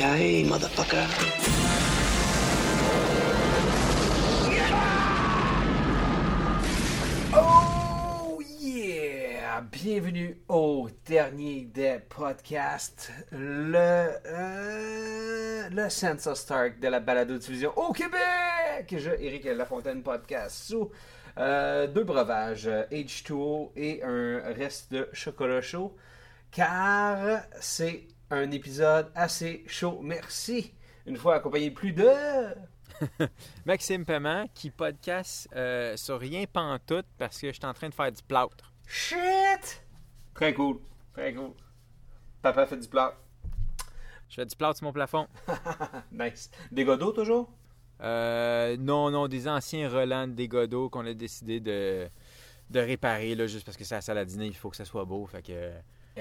Yippee-ki-yay, motherfucker. Oh yeah! Bienvenue au dernier des podcasts, le, euh, le Stark de la balado-diffusion au Québec! Je, Éric Lafontaine Podcast, sous euh, deux breuvages, euh, H2O et un reste de chocolat chaud, car c'est un épisode assez chaud. Merci! Une fois accompagné de plus de... Maxime Paiement qui podcast euh, sur rien pantoute parce que je suis en train de faire du plâtre. Shit! Très cool, très cool. Papa fait du plat. Je fais du plâtre sur mon plafond. nice. Des godots toujours? Euh, non, non, des anciens relents de dégâts d'eau qu'on a décidé de, de réparer là, juste parce que c'est la salle à dîner, il faut que ça soit beau. Fait que,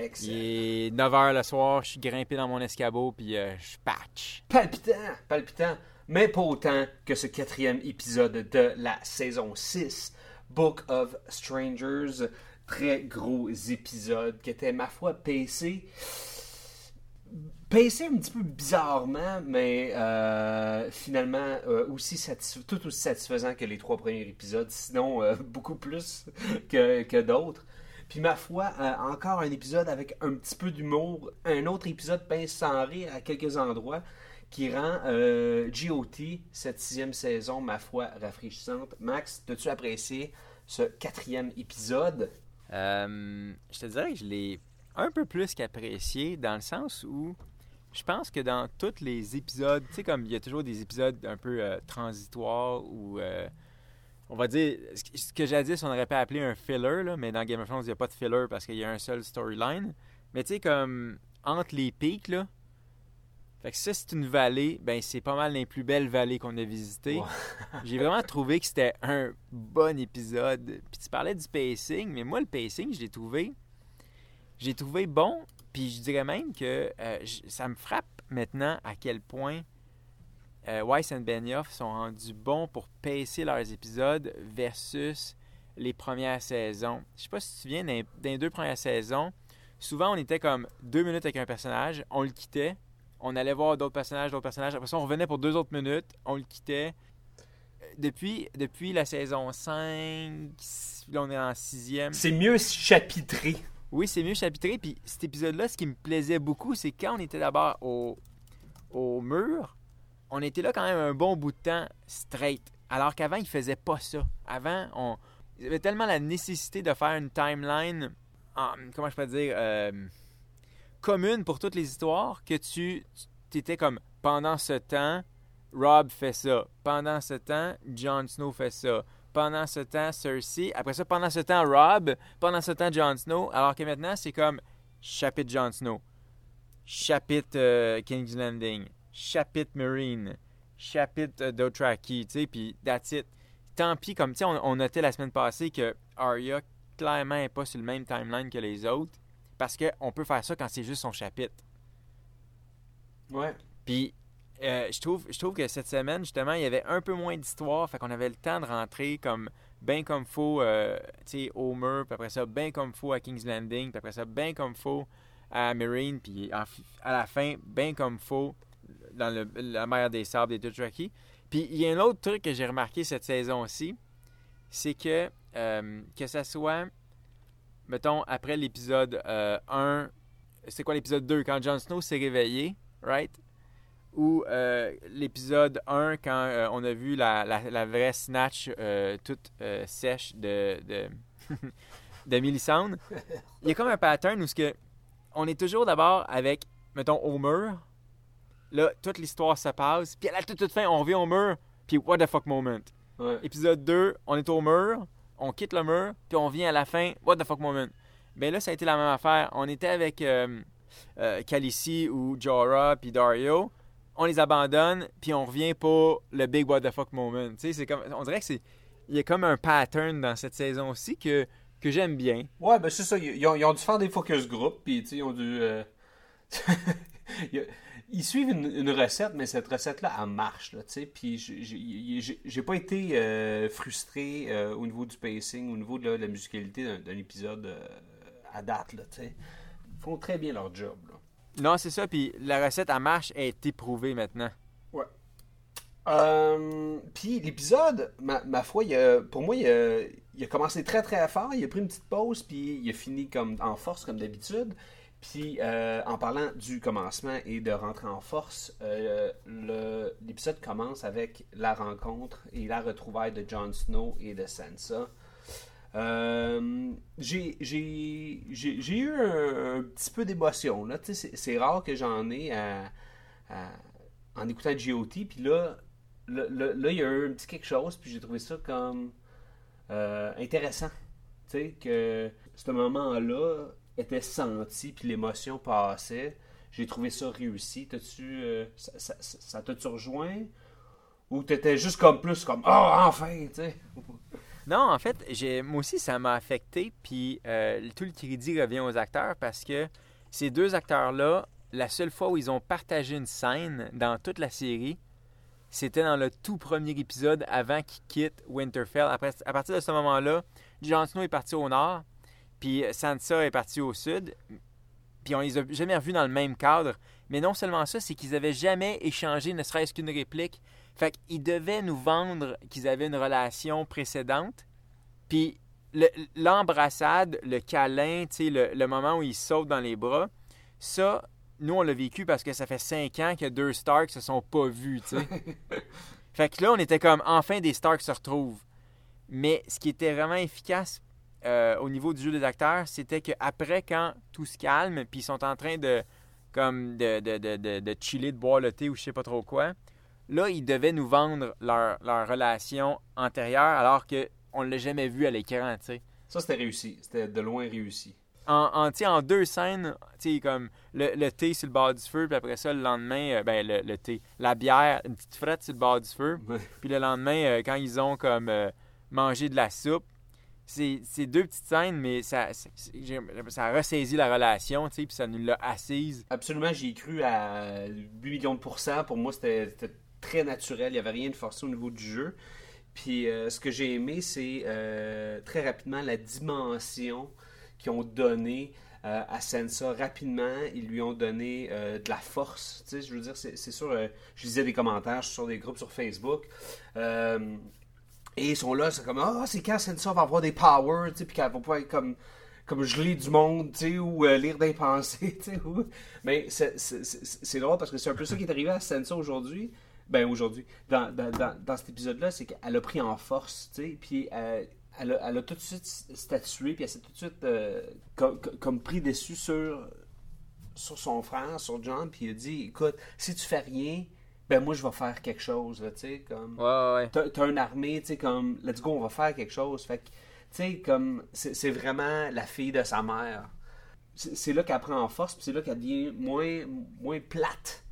Excellent. il est 9h le soir, je suis grimpé dans mon escabeau puis euh, je patch. Palpitant, palpitant, mais pas autant que ce quatrième épisode de la saison 6, Book of Strangers. Très gros épisode qui était, ma foi, PC. PC un petit peu bizarrement, mais euh, finalement euh, aussi satisf- tout aussi satisfaisant que les trois premiers épisodes, sinon euh, beaucoup plus que, que d'autres. Puis ma foi, euh, encore un épisode avec un petit peu d'humour, un autre épisode pince sans à quelques endroits, qui rend euh, GOT, cette sixième saison, ma foi, rafraîchissante. Max, as-tu apprécié ce quatrième épisode? Euh, je te dirais que je l'ai un peu plus qu'apprécié dans le sens où je pense que dans tous les épisodes, tu sais, comme il y a toujours des épisodes un peu euh, transitoires ou on va dire, ce que- jadis on aurait pu appeler un filler, là, mais dans Game of Thrones, il n'y a pas de filler parce qu'il y a un seul storyline. Mais tu sais, comme entre les pics, là, fait que ça, c'est une vallée, ben c'est pas mal les plus belles vallées qu'on a visitées. J'ai vraiment trouvé que c'était un bon épisode. Puis tu parlais du pacing, mais moi, le pacing, je l'ai trouvé. J'ai trouvé bon, puis je dirais même que euh, ça me frappe maintenant à quel point euh, Weiss and Benioff sont rendus bons pour pacer leurs épisodes versus les premières saisons. Je sais pas si tu te souviens, dans, les deux premières saisons, souvent on était comme deux minutes avec un personnage, on le quittait, on allait voir d'autres personnages, d'autres personnages, après ça on revenait pour deux autres minutes, on le quittait. Euh, Depuis, depuis la saison 5, là on est en sixième. C'est mieux chapitré. Oui, c'est mieux chapitré. Puis cet épisode-là, ce qui me plaisait beaucoup, c'est quand on était d'abord au, au mur, on était là quand même un bon bout de temps straight. Alors qu'avant, il faisait pas ça. Avant, on il avait tellement la nécessité de faire une timeline, en- comment je peux dire, euh, commune pour toutes les histoires, que tu étais comme pendant ce temps, Rob fait ça. Pendant ce temps, Jon Snow fait ça. Pendant ce temps, Cersei. Après ça, pendant ce temps, Rob. Pendant ce temps, Jon Snow. Alors que maintenant, c'est comme chapitre Jon Snow. Chapitre euh, King's Landing. Chapitre Marine. Chapitre Dothraki. Tu sais, puis that's it. Tant pis, comme tu sais, on, on notait la semaine passée que Arya, clairement, n'est pas sur le même timeline que les autres. Parce qu'on peut faire ça quand c'est juste son chapitre. Ouais. Puis, euh, je, trouve, je trouve que cette semaine, justement, il y avait un peu moins d'histoire. Fait qu'on avait le temps de rentrer comme bien comme faut, euh, tu sais, au mur, puis après ça, bien comme faut à King's Landing, puis après ça, bien comme faut à Marine, puis à la fin, bien comme faut dans le- la mer des sables des Dothraki. Puis, il y a un autre truc que j'ai remarqué cette saison-ci, c'est que, euh, que ça soit, mettons, après l'épisode euh, 1, c'est quoi l'épisode 2, quand Jon Snow s'est réveillé, right? Ou euh, l'épisode 1, quand euh, on a vu la, la, vraie snatch toute sèche de, de, de Melisandre, il y a comme un pattern où ce que on est toujours d'abord avec, mettons, Homer. Là, toute l'histoire se passe. Puis à la toute, toute fin, on revient au mur. Puis what the fuck moment. Ouais. Épisode 2, on est au mur. On quitte le mur. Puis on vient à la fin. What the fuck moment. Ben là, ça a été la même affaire. On était avec, euh, euh, Khaleesi ou Jorah puis Dario, on les abandonne puis on revient pour le big what the fuck moment. Tu sais, c'est comme, on dirait que c'est, il y a comme un pattern dans cette saison aussi que que j'aime bien. Ouais, ben c'est ça. Ils ont, ils ont dû faire des focus group, puis tu sais, ils ont dû. euh, ils suivent une, une recette, mais cette recette-là, elle marche, là, tu sais. Puis j'ai- pas été euh, frustré euh, au niveau du pacing, au niveau de la, la musicalité d'un épisode euh, à date, là, tu sais. Ils font très bien leur job, là. Non, c'est ça. Puis la recette à marche est éprouvée maintenant. Ouais. Puis l'épisode, ma, ma foi, il a- pour moi, il a, il a commencé très très fort. Il a pris une petite pause, puis il a fini comme en force comme d'habitude. Puis euh, en parlant du commencement et de rentrer en force, euh, le- l'épisode commence avec la rencontre et la retrouvaille de Jon Snow et de Sansa. Euh, j'ai eu un, petit peu d'émotion. C'est rare que j'en ai à- en écoutant GOT, puis là, là, là, il y a eu un petit quelque chose, puis j'ai trouvé ça comme intéressant. Tu sais, que ce moment-là était senti, puis l'émotion passait. J'ai trouvé ça réussi. T'as-tu, euh, ça, ça, ça- t'a-tu rejoint? Ou t'étais juste comme plus comme « Ah, enfin! »? Non, en fait, j'ai, moi aussi, ça m'a affecté. Puis euh, tout le crédit revient aux acteurs parce que ces deux acteurs-là, la seule fois où ils ont partagé une scène dans toute la série, c'était dans le tout premier épisode avant qu'ils quittent Winterfell. À partir de ce moment-là, Jon Snow est parti au nord, puis Sansa est partie au sud. Puis on les a jamais revus dans le même cadre. Mais non seulement ça, c'est qu'ils avaient jamais échangé ne serait-ce qu'une réplique. Fait qu'ils devaient nous vendre qu'ils avaient une relation précédente. Puis le- l'embrassade, le câlin, tu sais, le, le moment où ils sautent dans les bras, ça, nous, on l'a vécu parce que ça fait cinq ans que deux Starks se sont pas vus, tu sais. fait que là, on était comme, enfin, des Starks se retrouvent. Mais ce qui était vraiment efficace euh, au niveau du jeu des acteurs, c'était qu'après, quand tout se calme, puis ils sont en train de comme de, de, de, de, de chiller, de boire le thé ou je sais pas trop quoi, là, ils devaient nous vendre leur, leur relation antérieure alors qu'on ne l'a jamais vu à l'écran, tu sais. Ça, c'était réussi. C'était de loin réussi. En, en, en deux scènes, comme le, le thé sur le bord du feu, puis après ça, le lendemain, euh, ben, le, le thé, la bière, une petite frette sur le bord du feu, puis le lendemain, euh, quand ils ont comme euh, mangé de la soupe, c'est deux petites scènes, mais ça, ça a ressaisi la relation, tu sais, puis ça nous l'a assise. Absolument, j'y ai cru à 8 millions de pourcents. Pour moi, c'était très naturel. Il n'y avait rien de forcé au niveau du jeu. Puis euh, ce que j'ai aimé, c'est euh, très rapidement la dimension qu'ils ont donnée euh, à Sansa. Rapidement, ils lui ont donné de la force. Tu sais, je veux dire, c'est sûr, je lisais des commentaires sur des groupes sur Facebook. Et ils sont là, c'est comme Ah, c'est quand Sansa va avoir des powers, puis qu'elle va pouvoir être comme, comme geler du monde, tu sais, ou euh, lire des pensées, tu sais. Mais c'est- drôle parce que c'est un peu ça qui est arrivé à Sansa aujourd'hui. Ben, aujourd'hui, dans, dans, dans, cet épisode-là, c'est qu'elle a pris en force, tu sais, puis euh, elle, a, elle a tout de suite statué, puis elle s'est tout de suite euh, comme pris dessus sur, sur son frère, sur John, puis il a dit Écoute, si tu fais rien, ben moi je vais faire quelque chose, tu sais, comme Ouais, ouais, ouais. t'as une armée, tu sais, comme, let's go, on va faire quelque chose. Fait que, tu sais, comme, c'est vraiment la fille de sa mère. C'est là qu'elle prend en force, puis c'est là qu'elle devient moins, moins plate.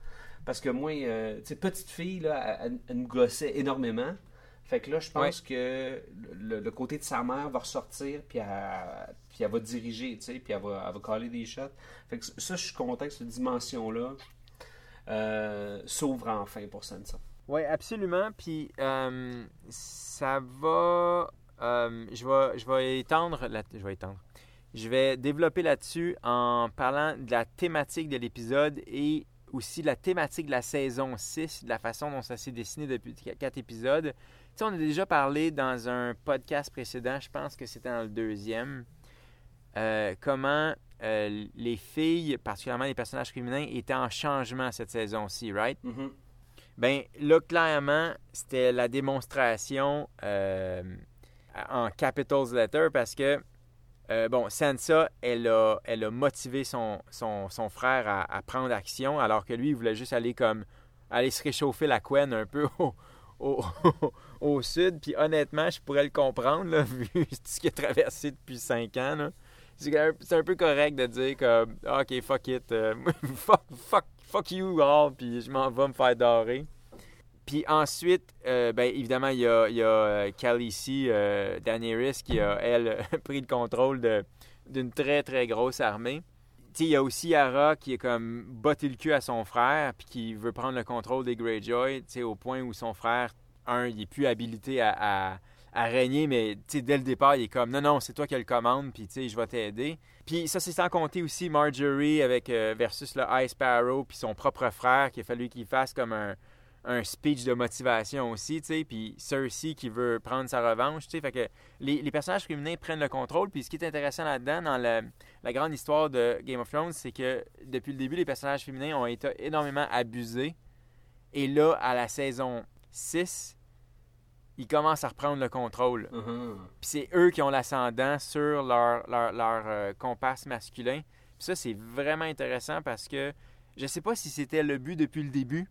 Parce que moi, euh, tu sais, petite fille, là, elle, elle nous gossait énormément. Fait que là, je pense que le, le côté de sa mère va ressortir, puis elle, puis elle va diriger, tu sais, puis elle va, elle va caler des shots. Fait que ça, je suis content que cette dimension-là euh, s'ouvre enfin pour Sansa. Oui, absolument. Puis euh, ça va. euh, je, vais, je vais étendre. je vais étendre. Je vais développer là-dessus en parlant de la thématique de l'épisode et aussi la thématique de la saison 6, de la façon dont ça s'est dessiné depuis qu- quatre épisodes. Tu sais, on a déjà parlé dans un podcast précédent, je pense que c'était dans le deuxième, euh, comment euh, les filles, particulièrement les personnages féminins, étaient en changement cette saison-ci, right? Mhm. Ben là, clairement, c'était la démonstration euh, en capitals letter parce que, euh, bon, Sansa, elle a, elle a motivé son, son, son frère à, à prendre action alors que lui, il voulait juste aller comme, aller se réchauffer la couenne un peu au, au, au sud. Puis honnêtement, je pourrais le comprendre, là, vu ce qu'il a traversé depuis cinq ans. là. C'est un, peu correct de dire comme Ah, ok fuck it euh, fuck, fuck, fuck you all puis je m'en vais me faire dorer. Puis ensuite euh, ben évidemment il y a, il y a euh, Khaleesi euh, qui a elle pris le contrôle d'une très très grosse armée. Tu sais, il y a aussi Yara qui est comme botté le cul à son frère puis qui veut prendre le contrôle des Greyjoy, au point où son frère, un, il est plus habilité à, à régner, mais dès le départ, il est comme non, non, c'est toi qui le commande, puis je vais t'aider. Puis ça, c'est sans compter aussi Marjorie avec euh, versus le Ice Sparrow puis son propre frère qui a fallu qu'il fasse comme un, un speech de motivation aussi, puis Cersei qui veut prendre sa revanche, fait que les, les personnages féminins prennent le contrôle, puis ce qui est intéressant là-dedans, dans la, la grande histoire de Game of Thrones, c'est que depuis le début, les personnages féminins ont été énormément abusés, et là, à la saison 6, ils commencent à reprendre le contrôle. Mhm. Puis c'est eux qui ont l'ascendant sur leur, leur, leur euh, comparse masculin. Puis ça, c'est vraiment intéressant parce que je sais pas si c'était le but depuis le début.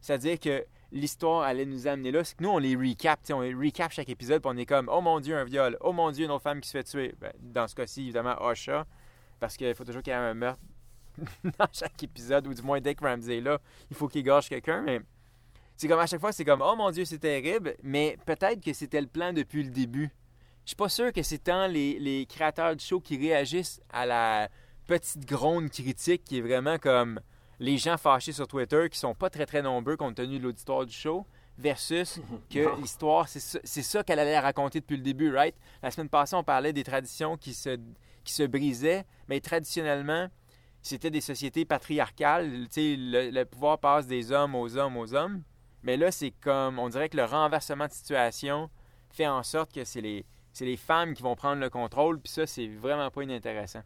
C'est-à-dire que l'histoire allait nous amener là. C'est que nous, on les recap. On les recap chaque épisode. Puis on est comme, oh mon Dieu, un viol. Oh mon Dieu, une autre femme qui se fait tuer. Ben, dans ce cas-ci, évidemment, Osha. Parce qu'il faut toujours qu'il y ait un meurtre dans chaque épisode. Ou du moins, dès que Ramsey est là, il faut qu'il égorge quelqu'un. Mais c'est comme à chaque fois, c'est comme, oh mon Dieu, c'est terrible. Mais peut-être que c'était le plan depuis le début. Je suis pas sûr que c'est tant les, les créateurs du show qui réagissent à la petite gronde critique qui est vraiment comme les gens fâchés sur Twitter qui sont pas très très nombreux compte tenu de l'auditoire du show versus que l'histoire, c'est ça, ça qu'elle allait raconter depuis le début, right? La semaine passée, on parlait des traditions qui se, qui se brisaient, mais traditionnellement, c'était des sociétés patriarcales. Le, le pouvoir passe des hommes aux hommes aux hommes. Mais là, c'est comme, on dirait que le renversement de situation fait en sorte que c'est les, les femmes qui vont prendre le contrôle, puis ça, c'est vraiment pas inintéressant.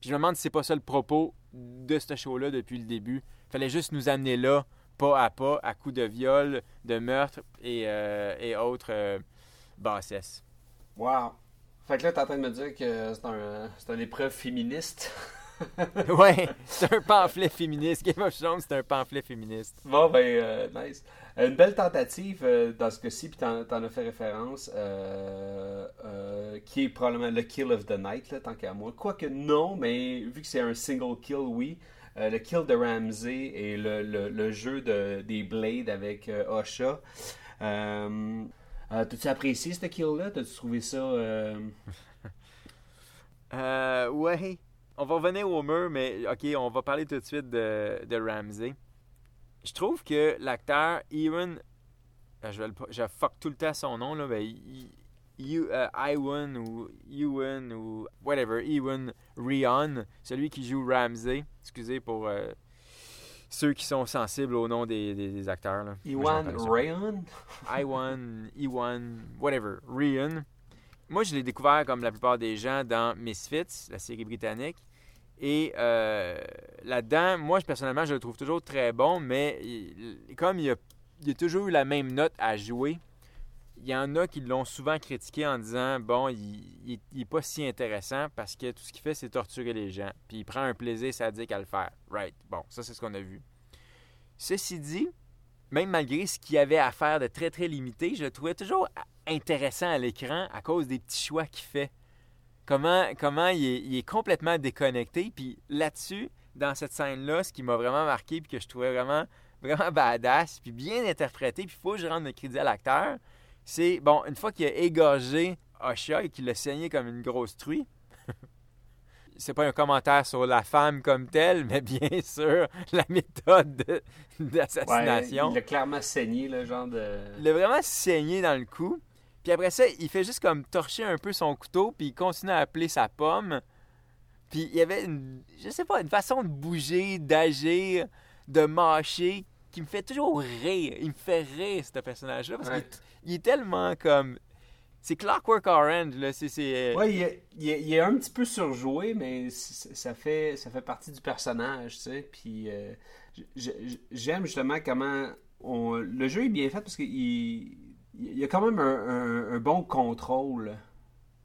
Puis je me demande si c'est pas ça le propos de ce show-là depuis le début. Fallait juste nous amener là, pas à pas, à coups de viol, de meurtre et, euh, et autres euh, bassesses. Wow. Fait que là, t'es en train de me dire que c'est un, une épreuve féministe. ouais, c'est un pamphlet féministe. Game of Thrones, c'est un pamphlet féministe. Bon, ben, euh, nice. Une belle tentative euh, dans ce cas-ci, puis t'en, t'en as fait référence, euh, euh, qui est probablement le kill of the night, là, tant qu'à moi. Quoique non, mais vu que c'est un single kill, oui. Euh, le kill de Ramsey et le, le, le jeu de, des Blades avec euh, Osha. Euh, euh, T'as-tu apprécié ce kill-là? T'as-tu trouvé ça... euh, Euh, ouais. On va revenir au mur, mais ok, on va parler tout de suite de, de Ramsey. Je trouve que l'acteur Ewan, euh, je, vais le, je fuck tout le temps son nom, là, I- euh, Iwan ou Ewan ou whatever, Ewan Rion, celui qui joue Ramsey. Excusez pour euh, ceux qui sont sensibles au nom des, des- des acteurs. Là. Ça. Rayon? Iwan, Iwan, whatever, Rion. Moi, je l'ai découvert comme la plupart des gens dans Misfits, la série britannique. Et euh, là-dedans, moi, personnellement, je le trouve toujours très bon, mais comme il a, il a toujours eu la même note à jouer, il y en a qui l'ont souvent critiqué en disant bon, il n'est pas si intéressant parce que tout ce qu'il fait, c'est torturer les gens. Puis il prend un plaisir sadique à le faire. Right. Bon, ça, c'est ce qu'on a vu. Ceci dit, même malgré ce qu'il y avait à faire de très très limité, je le trouvais toujours intéressant à l'écran à cause des petits choix qu'il fait. Comment, comment il, est, il est complètement déconnecté. Puis là-dessus, dans cette scène-là, ce qui m'a vraiment marqué puis que je trouvais vraiment, vraiment badass, puis bien interprété, puis il faut que je rende le crédit à l'acteur, c'est, bon, une fois qu'il a égorgé Osha et qu'il l'a saigné comme une grosse truie, c'est pas un commentaire sur la femme comme telle, mais bien sûr la méthode Ouais, d'assassination. il a clairement saigné, le genre de... Il a vraiment saigné dans le cou. Puis après ça, il fait juste comme torcher un peu son couteau, puis il continue à appeler sa pomme. Puis il y avait une, je sais pas, une façon de bouger, d'agir, de mâcher qui me fait toujours rire. Il me fait rire, ce personnage-là, parce Ouais. qu'il est- il est tellement comme... C'est Clockwork Orange, là. C'est... c'est- Ouais, il est, il est- il est un petit peu surjoué, mais ça fait, ça fait partie du personnage, tu sais. Puis euh, j'aime justement comment on- le jeu est bien fait parce qu'il il y a quand même un, bon contrôle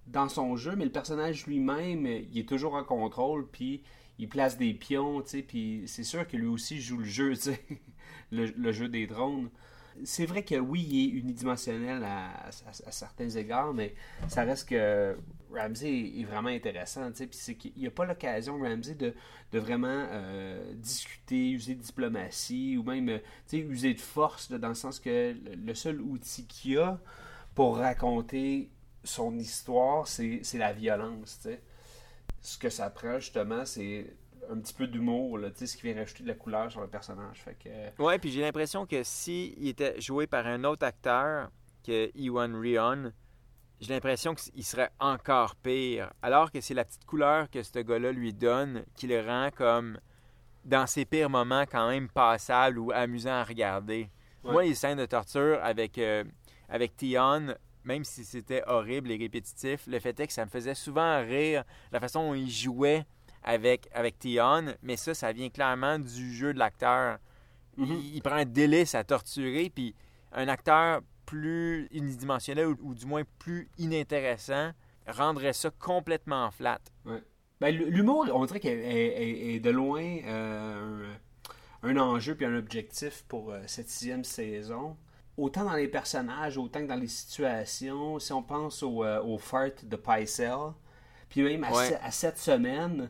dans son jeu, mais le personnage lui-même, il est toujours en contrôle, puis il place des pions, tu. Puis c'est sûr que lui aussi joue le jeu, tu sais, le jeu des drones. C'est vrai que oui, il est unidimensionnel à, certains égards, mais ça reste que Ramsey est vraiment intéressant. Puis c'est qu'il n'y a pas l'occasion, Ramsey, de, de vraiment euh, discuter, user de diplomatie ou même euh, user de force, dans le sens que le, seul outil qu'il a pour raconter son histoire, c'est la violence. tu sais. Ce que ça prend, justement, c'est un petit peu d'humour, là, tu sais, ce qui vient rajouter de la couleur sur le personnage. Fait que, Ouais, puis j'ai l'impression que si il était joué par un autre acteur que Iwan Rion, j'ai l'impression qu'il serait encore pire. Alors que c'est la petite couleur que ce gars-là lui donne qui le rend comme dans ses pires moments quand même passable ou amusant à regarder. Ouais. Moi, les scènes de torture avec, euh, avec Tion, même si c'était horrible et répétitif, le fait est que ça me faisait souvent rire la façon dont il jouait avec, avec Tion, mais ça, ça vient clairement du jeu de l'acteur. Mhm. il, il prend un délice à torturer, puis un acteur plus unidimensionnel ou, ou du moins plus inintéressant rendrait ça complètement flat. Ben, l'humour, on dirait qu'il est, de loin euh, un, un enjeu puis un objectif pour euh, cette sixième saison. Autant dans les personnages, autant que dans les situations. Si on pense au, euh, au fart de Pycelle, puis même à, Ouais. à cette semaine,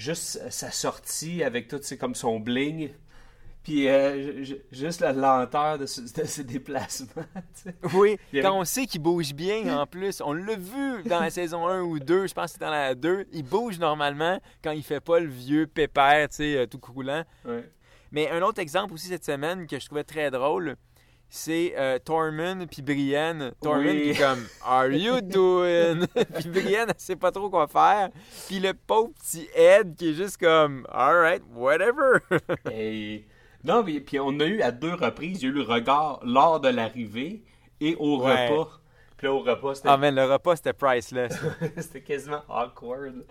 juste sa sortie avec tout c'est comme son bling, puis euh, ju- ju- juste la lenteur de, ce- de ses déplacements. tu sais. Oui, avait- quand on sait qu'il bouge bien en plus, on l'a vu dans la saison 1 ou 2, je pense que c'est dans la 2, il bouge normalement quand il fait pas le vieux pépère, tu sais, euh, tout croulant. Ouais. Mais un autre exemple aussi cette semaine que je trouvais très drôle, c'est euh, Tormund puis Brienne. Tormund Oui. qui est comme Are you doing? puis Brienne, elle sait pas trop quoi faire. Puis le pauvre petit Ed qui est juste comme Alright, whatever. Et... Non, mais puis on a eu à deux reprises, il y a eu le regard lors de l'arrivée et au Ouais. repas. Puis là, au repas, c'était ah man, le repas c'était priceless. c'était quasiment awkward.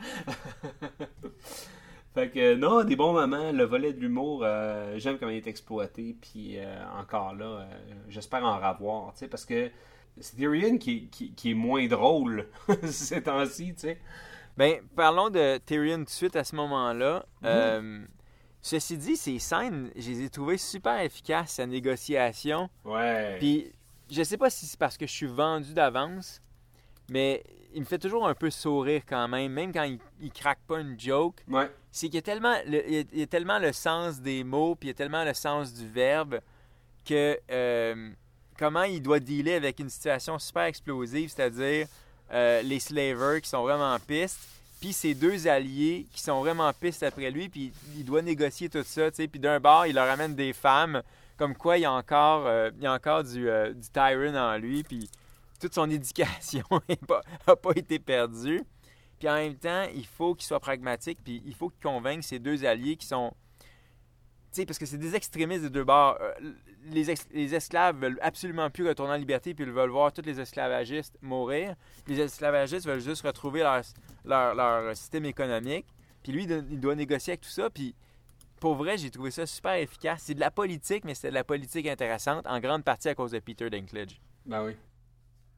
Fait que non, des bons moments, le volet de l'humour, euh, j'aime comment il est exploité. Puis euh, encore là, euh, j'espère en revoir, tu sais, parce que c'est Tyrion qui, qui, qui est moins drôle ces temps-ci, tu sais. Ben, parlons de Tyrion tout de suite à ce moment-là. Mhm. Ceci dit, ces scènes, je les ai trouvées super efficaces, sa négociation. Ouais. Puis, je sais pas si c'est parce que je suis vendu d'avance, mais il me fait toujours un peu sourire quand même, même quand il, il craque pas une joke. ouais. C'est qu'il y a tellement le, il y a- tellement le sens des mots, puis il y a tellement le sens du verbe que euh, comment il doit dealer avec une situation super explosive, c'est-à-dire euh, les slavers qui sont vraiment pistes, puis ses deux alliés qui sont vraiment pistes après lui, puis il doit négocier tout ça, tu sais, puis d'un bord, il leur amène des femmes, comme quoi il y a encore, euh, il y a encore du, du Tyron en lui, puis toute son éducation n'a pas, été perdue. Puis en même temps, il faut qu'il soit pragmatique, puis il faut qu'il convainque ses deux alliés qui sont. Tu sais, parce que c'est des extrémistes des deux bords. Euh, Les, ex- les esclaves veulent absolument plus retourner en liberté, puis ils veulent voir tous les esclavagistes mourir. Les esclavagistes veulent juste retrouver leur, leur, leur système économique. Puis lui, il doit négocier avec tout ça. Puis pour vrai, j'ai trouvé ça super efficace. C'est de la politique, mais c'est de la politique intéressante, en grande partie à cause de Peter Dinklage. Ben oui.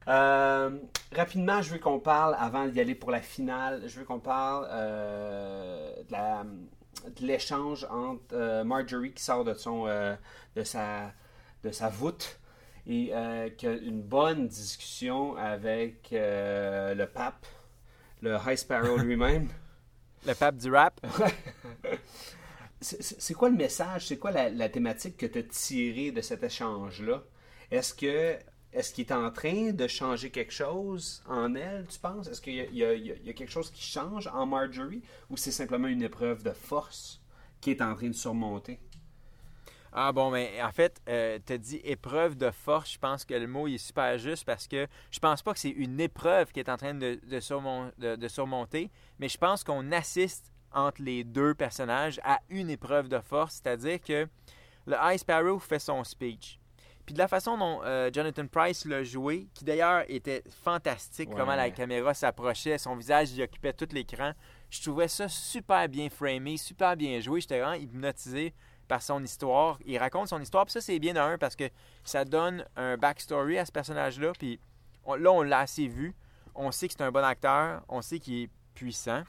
Euh, rapidement, je veux qu'on parle, avant d'y aller pour la finale, je veux qu'on parle euh, de l'échange entre euh, Marjorie qui sort de, son, de, sa, de sa voûte et qui a une bonne discussion avec le pape, le High Sparrow lui-même. Le pape du rap, c'est quoi le message? C'est quoi la, la thématique que tu as tirée de cet échange-là? Est-ce que est-ce qu'il est en train de changer quelque chose en elle, tu penses? Est-ce qu'il y, a- quelque chose qui change en Marjorie? Ou c'est simplement une épreuve de force qui est en train de surmonter? Ah bon, mais en fait, euh, tu as dit épreuve de force. Je pense que le mot il est super juste parce que je pense pas que c'est une épreuve qui est en train de- de surmonter, mais je pense qu'on assiste entre les deux personnages à une épreuve de force, c'est-à-dire que le High Sparrow fait son speech. Puis de la façon dont euh, Jonathan Price l'a joué, qui d'ailleurs était fantastique, Ouais. comment la caméra s'approchait, son visage il occupait tout l'écran, je trouvais ça super bien framé, super bien joué. J'étais vraiment hypnotisé par son histoire. Il raconte son histoire, puis ça, c'est bien d'un, parce que ça donne un backstory à ce personnage-là. Puis on- là, on l'a assez vu. On sait que c'est un bon acteur, on sait qu'il est puissant.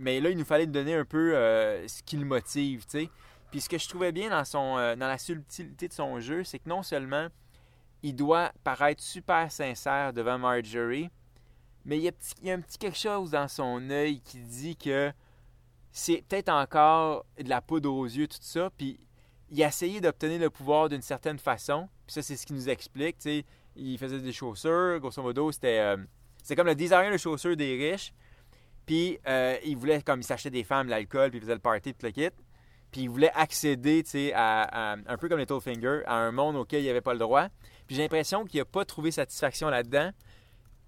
Mais là, il nous fallait donner un peu euh, ce qui le motive, tu sais. Puis ce que je trouvais bien dans, son, euh, dans la subtilité de son jeu, c'est que non seulement il doit paraître super sincère devant Marjorie, mais il y, a un petit quelque chose dans son œil qui dit que c'est peut-être encore de la poudre aux yeux, tout ça. Puis il a essayé d'obtenir le pouvoir d'une certaine façon. Puis ça, c'est ce qu'il nous explique. Il faisait des chaussures. Grosso modo, c'était euh, comme le designer de chaussures des riches. Puis euh, il voulait, comme il s'achetait des femmes, l'alcool, puis il faisait le party, tout le kit. Puis il voulait accéder, tu sais, un peu comme Littlefinger, à un monde auquel il n'avait pas le droit. Puis j'ai l'impression qu'il n'a pas trouvé satisfaction là-dedans.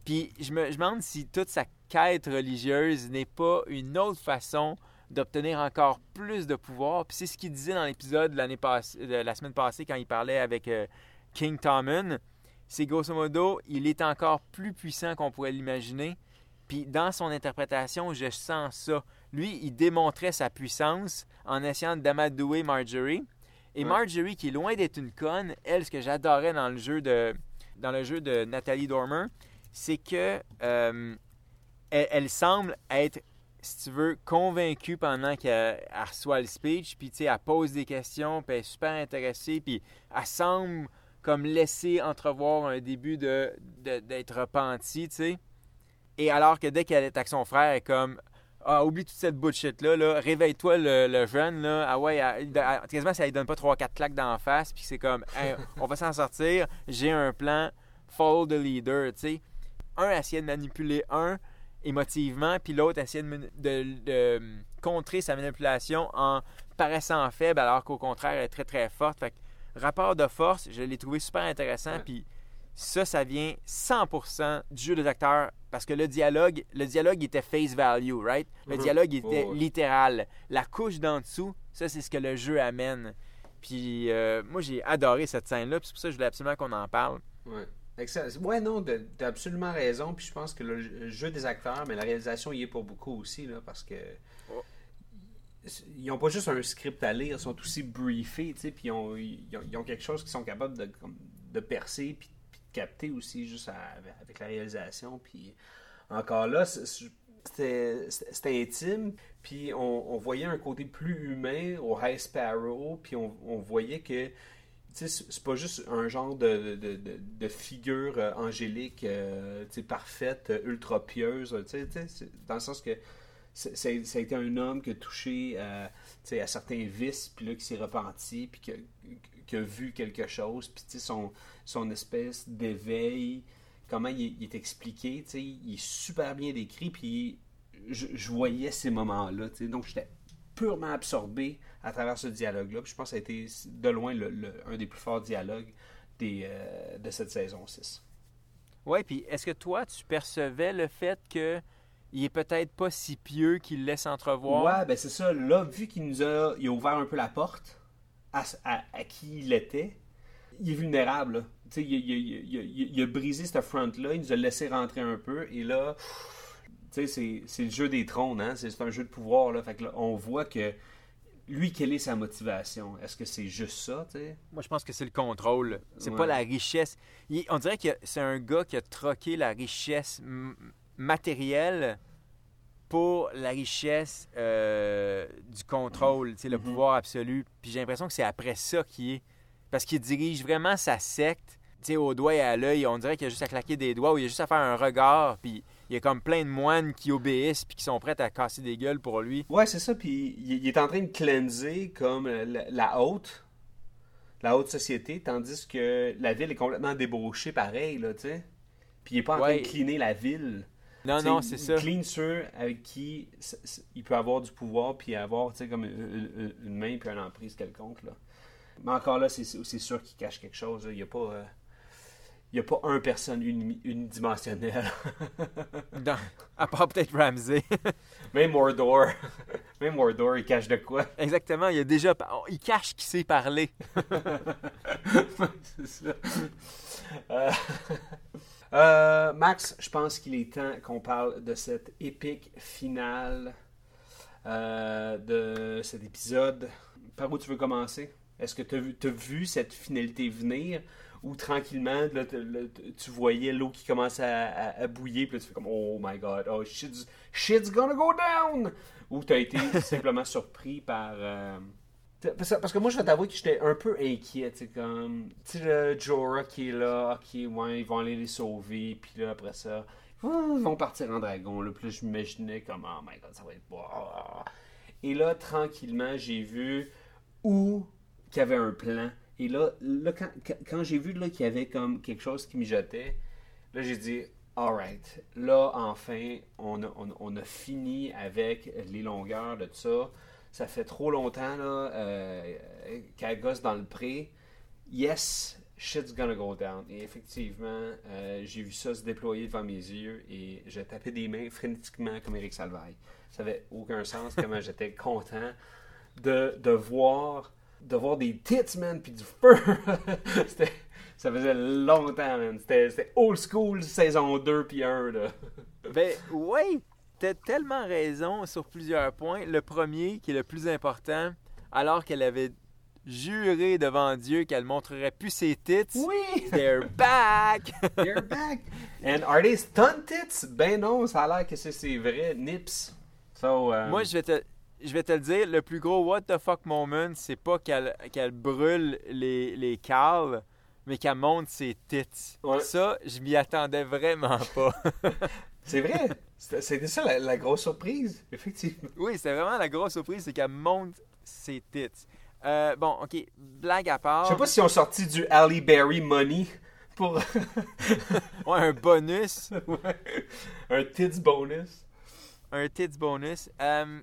Puis je me, demande si toute sa quête religieuse n'est pas une autre façon d'obtenir encore plus de pouvoir. Puis c'est ce qu'il disait dans l'épisode de la semaine passée quand il parlait avec euh, King Tommen. C'est grosso modo, il est encore plus puissant qu'on pourrait l'imaginer. Puis dans son interprétation, je sens ça. Lui, il démontrait sa puissance en essayant d'amadouer Marjorie. Et Ouais. Marjorie, qui est loin d'être une conne, elle, ce que j'adorais dans le jeu de dans le jeu de Nathalie Dormer, c'est que euh, elle, elle semble être, si tu veux, convaincue pendant qu'elle elle reçoit le speech, puis tu sais, elle pose des questions, puis elle est super intéressée, puis elle semble comme laisser entrevoir un début de de- d'être repentie, tu sais. Et alors que dès qu'elle est avec son frère, elle est comme ah, oublie toute cette bullshit-là, là. réveille-toi le, le jeune, là. Ah ouais, elle- elle- quasiment ça lui donne pas 3-4 claques d'en face, puis c'est comme, Hey, on va s'en sortir, j'ai un plan, follow the leader, tu sais. Un essaie de manipuler un émotivement, puis l'autre essaie de, de- de contrer sa manipulation en paraissant faible, alors qu'au contraire, elle est très très forte. Fait que, rapport de force, je l'ai trouvé super intéressant, puis ça, ça vient 100% du jeu des acteurs parce que le dialogue, le dialogue était face value, right? Le Mhm. dialogue était Oh, ouais. littéral. La couche d'en dessous, ça, c'est ce que le jeu amène. Puis euh, moi, j'ai adoré cette scène-là, puis c'est pour ça que je voulais absolument qu'on en parle. Ouais. Excellent. Ouais, non, t'as absolument raison. Puis je pense que le jeu des acteurs, mais la réalisation y est pour beaucoup aussi, là, parce que. Oh. Ils n'ont pas juste un script à lire, ils sont aussi briefés, tu sais, puis ils ont, ils, ont, ils ont quelque chose qu'ils sont capables de, de percer, puis, capter aussi, juste avec la réalisation. Puis encore là, c'était intime, puis on, voyait un côté plus humain au High Sparrow, puis on, voyait que c'est pas juste un genre de, de, de, figure euh, angélique, euh, parfaite, euh, ultra pieuse, dans le sens que ça a été un homme qui a touché à certains vices, puis là, qui s'est repenti, puis qui qui a vu quelque chose, puis tu sais, son, son espèce d'éveil, comment il, est- il est expliqué, tu sais, il est super bien décrit, puis je, je voyais ces moments-là, tu sais, donc j'étais purement absorbé à travers ce dialogue-là. Puis je pense que ça a été de loin le- le- un des plus forts dialogues des, euh, de cette saison 6. Ouais, puis est-ce que toi, tu percevais le fait que il est peut-être pas si pieux qu'il laisse entrevoir? Ouais, ben c'est ça. Là, vu qu'il nous a, il a ouvert un peu la porte à, à- à qui il était, il est vulnérable. là. Il, il- il- il- il a brisé cette front-là, il nous a laissé rentrer un peu, et là, c'est- c'est le jeu des trônes, hein? c'est un jeu de pouvoir. Là. Fait que là, on voit que lui, quelle est sa motivation? Est-ce que c'est juste ça? Moi, je pense que c'est le contrôle. C'est Ouais. pas la richesse. On dirait que c'est un gars qui a troqué la richesse m- matérielle pour la richesse euh, du contrôle, le Mhm. pouvoir absolu. Puis j'ai l'impression que c'est après ça qu'il est. Parce qu'il dirige vraiment sa secte, au doigt et à l'œil. On dirait qu'il a juste à claquer des doigts ou il a juste à faire un regard. Puis il y a comme plein de moines qui obéissent puis qui sont prêts à casser des gueules pour lui. Ouais, c'est ça. Puis il est en train de cleanser comme la, la haute, la haute société, tandis que la ville est complètement débauchée, pareil, là, tu sais. Puis il est pas en train de cleaner la ville. Non, non, c'est ça. clean ceux avec qui il peut avoir du pouvoir, puis avoir, tu sais, comme une, main puis une emprise quelconque, là. Mais encore là, c'est sûr qu'il cache quelque chose. là. Il n'y a pas... euh, il a pas un personne uni- unidimensionnelle. Dans- à part peut-être Ramsey. Même Mordor. Même Mordor, il cache de quoi? Exactement, il a déjà. Il cache qu'il sait parler. c'est ça. Euh, euh, Max, je pense qu'il est temps qu'on parle de cette épique finale euh, de cet épisode. Par où tu veux commencer? Est-ce que tu as vu, cette finalité venir? Ou tranquillement, tu voyais l'eau qui commence à, bouillir, puis tu fais comme Oh my god, oh shit's, shit's gonna go down! Ou tu as été simplement surpris par, euh, Parce que, moi, je vais t'avouer que j'étais un peu inquiet. Tu comme. Tu sais, Jorah qui est là, ok, ouais, ils vont aller les sauver, puis là, après ça, ils vont partir en dragon. Là, puis là, je m'imaginais comme, oh my god, ça va être. wow. Et là, tranquillement, j'ai vu où qu'il y avait un plan. Et là, là quand, quand- j'ai vu qu'il y avait comme quelque chose qui mijotait, là, j'ai dit, alright, là, enfin, on a, on, on a fini avec les longueurs de tout ça. Ça fait trop longtemps là, euh, qu'elle gosse dans le pré. Yes, shit's gonna go down. Et effectivement, euh, j'ai vu ça se déployer devant mes yeux et j'ai tapé des mains frénétiquement comme Eric Salvaille. Ça avait aucun sens comment j'étais content de, de voir de voir des tits, man, puis du feu. Ça faisait longtemps, man. C'était c'était old school saison 2 puis 1, là. Ben, ouais, t'as tellement raison sur plusieurs points. Le premier, qui est le plus important, alors qu'elle avait juré devant Dieu qu'elle montrerait plus ses tits, Oui! they're back! You're back! And are they stunt tits? Ben non, ça a l'air que c'est ses vrais nips. So, um, Moi, je vais te, je vais te le dire, le plus gros what the fuck moment, c'est pas qu'elle qu'elle brûle les, les cales, mais qu'elle monte ses tits. Ouais. Ça, je m'y attendais vraiment pas. C'est vrai! C'était ça la, la grosse surprise, effectivement. oui, c'était vraiment la grosse surprise, c'est qu'elle monte ses tits. Euh, bon, ok, blague à part. Je sais pas si on sorti du Halle Berry money pour Ouais, un bonus. Ouais. un tits bonus. un tits bonus. Euh,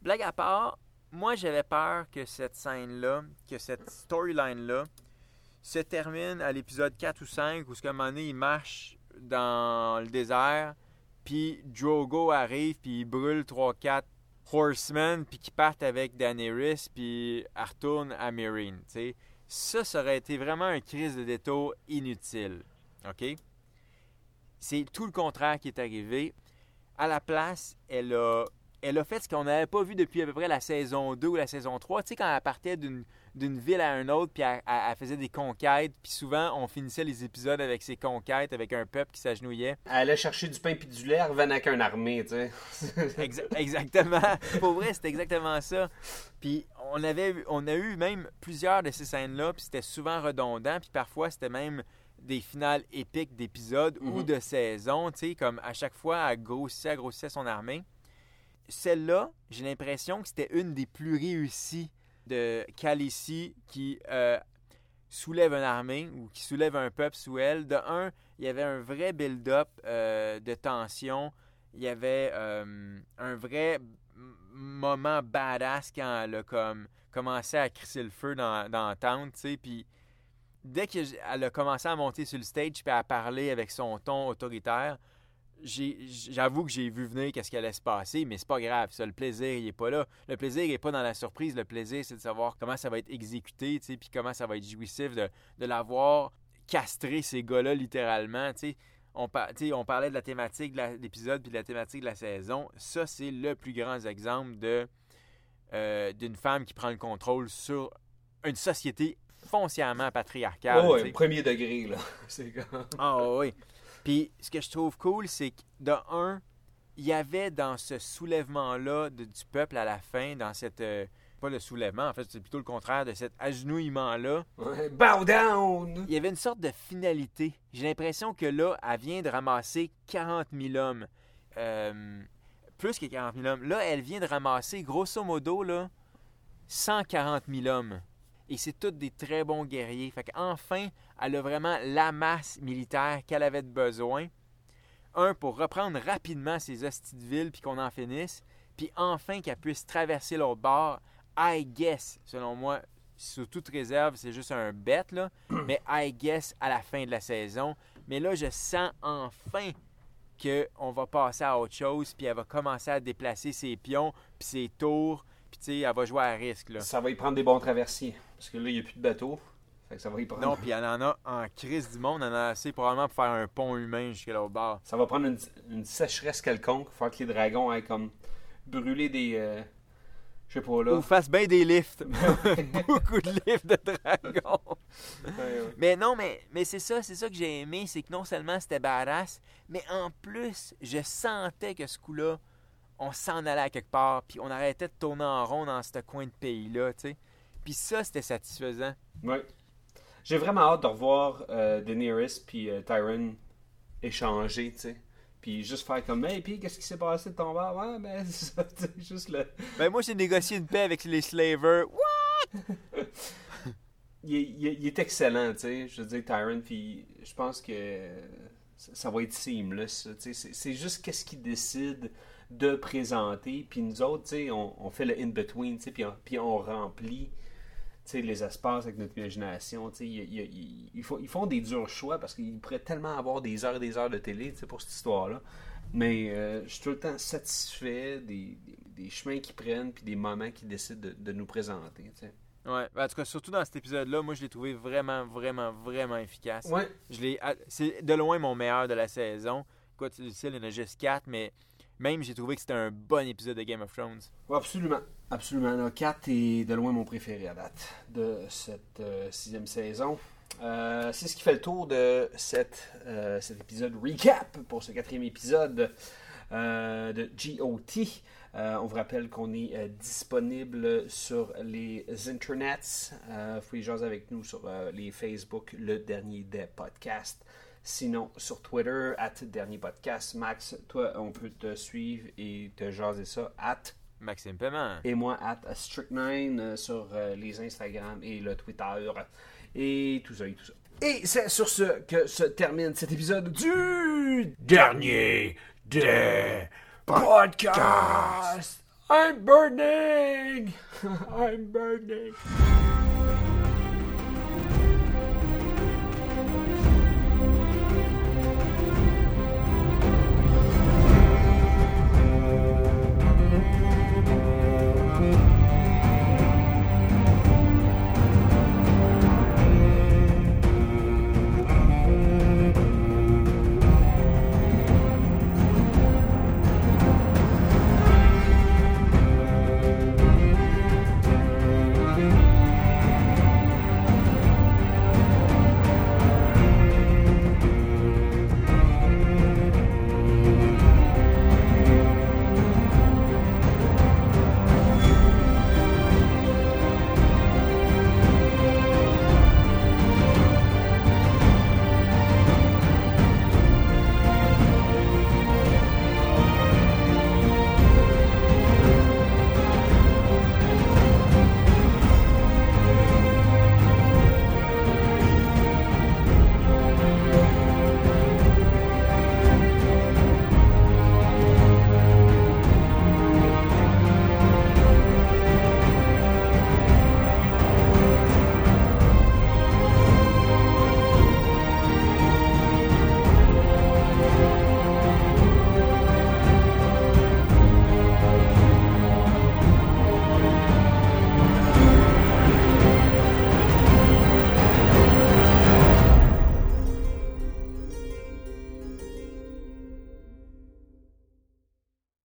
blague à part, moi j'avais peur que cette scène-là, que cette storyline-là, se termine à l'épisode 4 ou 5 où ce qu'à un moment donné, il marche dans le désert, puis Drogo arrive, puis il brûle 3-4 horsemen, puis qui partent avec Daenerys, puis elle à Meereen. Ça, ça aurait été vraiment un crise de détour inutile. OK? C'est tout le contraire qui est arrivé à la place, elle a, elle a fait ce qu'on n'avait pas vu depuis à peu près la saison 2 ou la saison 3. Tu sais, quand elle partait d'une, d'une ville à une autre, puis elle, faisait des conquêtes, puis souvent, on finissait les épisodes avec ses conquêtes, avec un peuple qui s'agenouillait. Elle allait chercher du pain puis du lait, elle revenait avec une armée, tu sais. Exa- exactement. Pour vrai, c'était exactement ça. Puis on avait on a eu même plusieurs de ces scènes-là, puis c'était souvent redondant, puis parfois c'était même des finales épiques d'épisodes ou Mhm. de saisons, tu sais, comme à chaque fois, elle grossissait, elle grossissait son armée. Celle-là, j'ai l'impression que c'était une des plus réussies de Khaleesi qui euh, soulève une armée ou qui soulève un peuple sous elle. De un, il y avait un vrai build-up euh, de tension. Il y avait euh, un vrai moment badass quand elle a comme, commencé à crisser le feu dans, dans la tente, tu sais. Puis dès qu'elle a commencé à monter sur le stage puis à parler avec son ton autoritaire, j'avoue que j'ai vu venir qu'est-ce qui allait se passer, mais c'est pas grave. Ça, le plaisir, il est pas là. Le plaisir, il est pas dans la surprise. Le plaisir, c'est de savoir comment ça va être exécuté, tu sais, puis comment ça va être jouissif de, de l'avoir castré ces gars-là littéralement, tu sais. On, par- parlait de la thématique de l'épisode puis de la thématique de la saison. Ça, c'est le plus grand exemple de euh, d'une femme qui prend le contrôle sur une société foncièrement patriarcale. Oh, sais. premier degré, là. C'est comme... Ah oui. Puis ce que je trouve cool, c'est que de un, il y avait dans ce soulèvement-là du peuple à la fin, dans cette. euh, pas le soulèvement, en fait, c'est plutôt le contraire de cet agenouillement-là. Ouais, Bow down! Il y avait une sorte de finalité. J'ai l'impression que là, elle vient de ramasser 40 000 hommes. Euh, plus que 40 000 hommes. Là, elle vient de ramasser, grosso modo, là, 140 000 hommes. Et c'est tous des très bons guerriers. Fait qu'enfin, elle a vraiment la masse militaire qu'elle avait besoin. Un, pour reprendre rapidement ses hosties de ville puis qu'on en finisse. Puis enfin, qu'elle puisse traverser l'autre bord. I guess, selon moi, sous toute réserve, c'est juste un bet, là. Mais I guess à la fin de la saison. Mais là, je sens enfin qu'on va passer à autre chose, puis elle va commencer à déplacer ses pions, puis ses tours, puis tu sais, elle va jouer à risque, là. Ça va y prendre des bons traversiers. Parce que là, il n'y a plus de bateau. Fait que ça va y prendre... Non, puis elle en a en crise du monde, elle en a assez probablement pour faire un pont humain jusqu'à l'autre bord. Ça va prendre une, une sécheresse quelconque. Faut que les dragons aient comme brûler des... euh, Je sais pas, là. Ou fasse bien des lifts. Beaucoup de lifts de dragons. Ouais, ouais. Mais non, mais, mais c'est ça, c'est ça que j'ai aimé, c'est que non seulement c'était badass, mais en plus, je sentais que ce coup-là, on s'en allait à quelque part, puis on arrêtait de tourner en rond dans ce coin de pays-là, tu sais. Puis ça, c'était satisfaisant. Ouais. J'ai vraiment hâte de revoir euh, Daenerys puis euh, Tyron échanger, tu sais. Puis juste faire comme, hey, puis qu'est-ce qui s'est passé de ton bar? Ouais, ben, c'est ça, juste le. Ben, moi, j'ai négocié une paix avec les slavers. What? Il est, il est- il est excellent, tu sais. Je veux dire, Tyron, puis je pense que ça, va être seamless, tu sais. C'est- C'est juste qu'est-ce qu'il décide de présenter. Puis nous autres, tu sais, on, on fait le in-between, tu sais, puis on, puis on remplit. Les espaces avec notre imagination. Ils, font, ils font des durs choix parce qu'ils pourraient tellement avoir des heures et des heures de télé pour cette histoire-là. Mais euh, je suis tout le temps satisfait des, des- des chemins qu'ils prennent puis des moments qu'ils décident de, de nous présenter. Ouais, ben, en tout cas, surtout dans cet épisode-là, moi, je l'ai trouvé vraiment, vraiment, vraiment efficace. Ouais, Je l'ai, c'est de loin mon meilleur de la saison. Écoute, tu sais, il y en a juste quatre, mais même j'ai trouvé que c'était un bon épisode de Game of Thrones. Ouais, absolument. Absolument. Là, Kat est de loin mon préféré à date de cette euh, sixième saison. Euh, c'est ce qui fait le tour de cette, euh, cet épisode recap pour ce quatrième épisode de GOT. On vous rappelle qu'on est disponible sur les internets. Vous pouvez jaser avec nous sur les Facebook, le dernier des podcasts. Sinon, sur Twitter, at dernier podcast. Max, toi, on peut te suivre et te jaser ça, at Maxime Paiement. et moi at Strict9 euh, sur euh, les Instagram et le Twitter et tout ça et tout ça. Et c'est sur ce que se termine cet épisode du Dernier des podcast. I'm burning. I'm burning.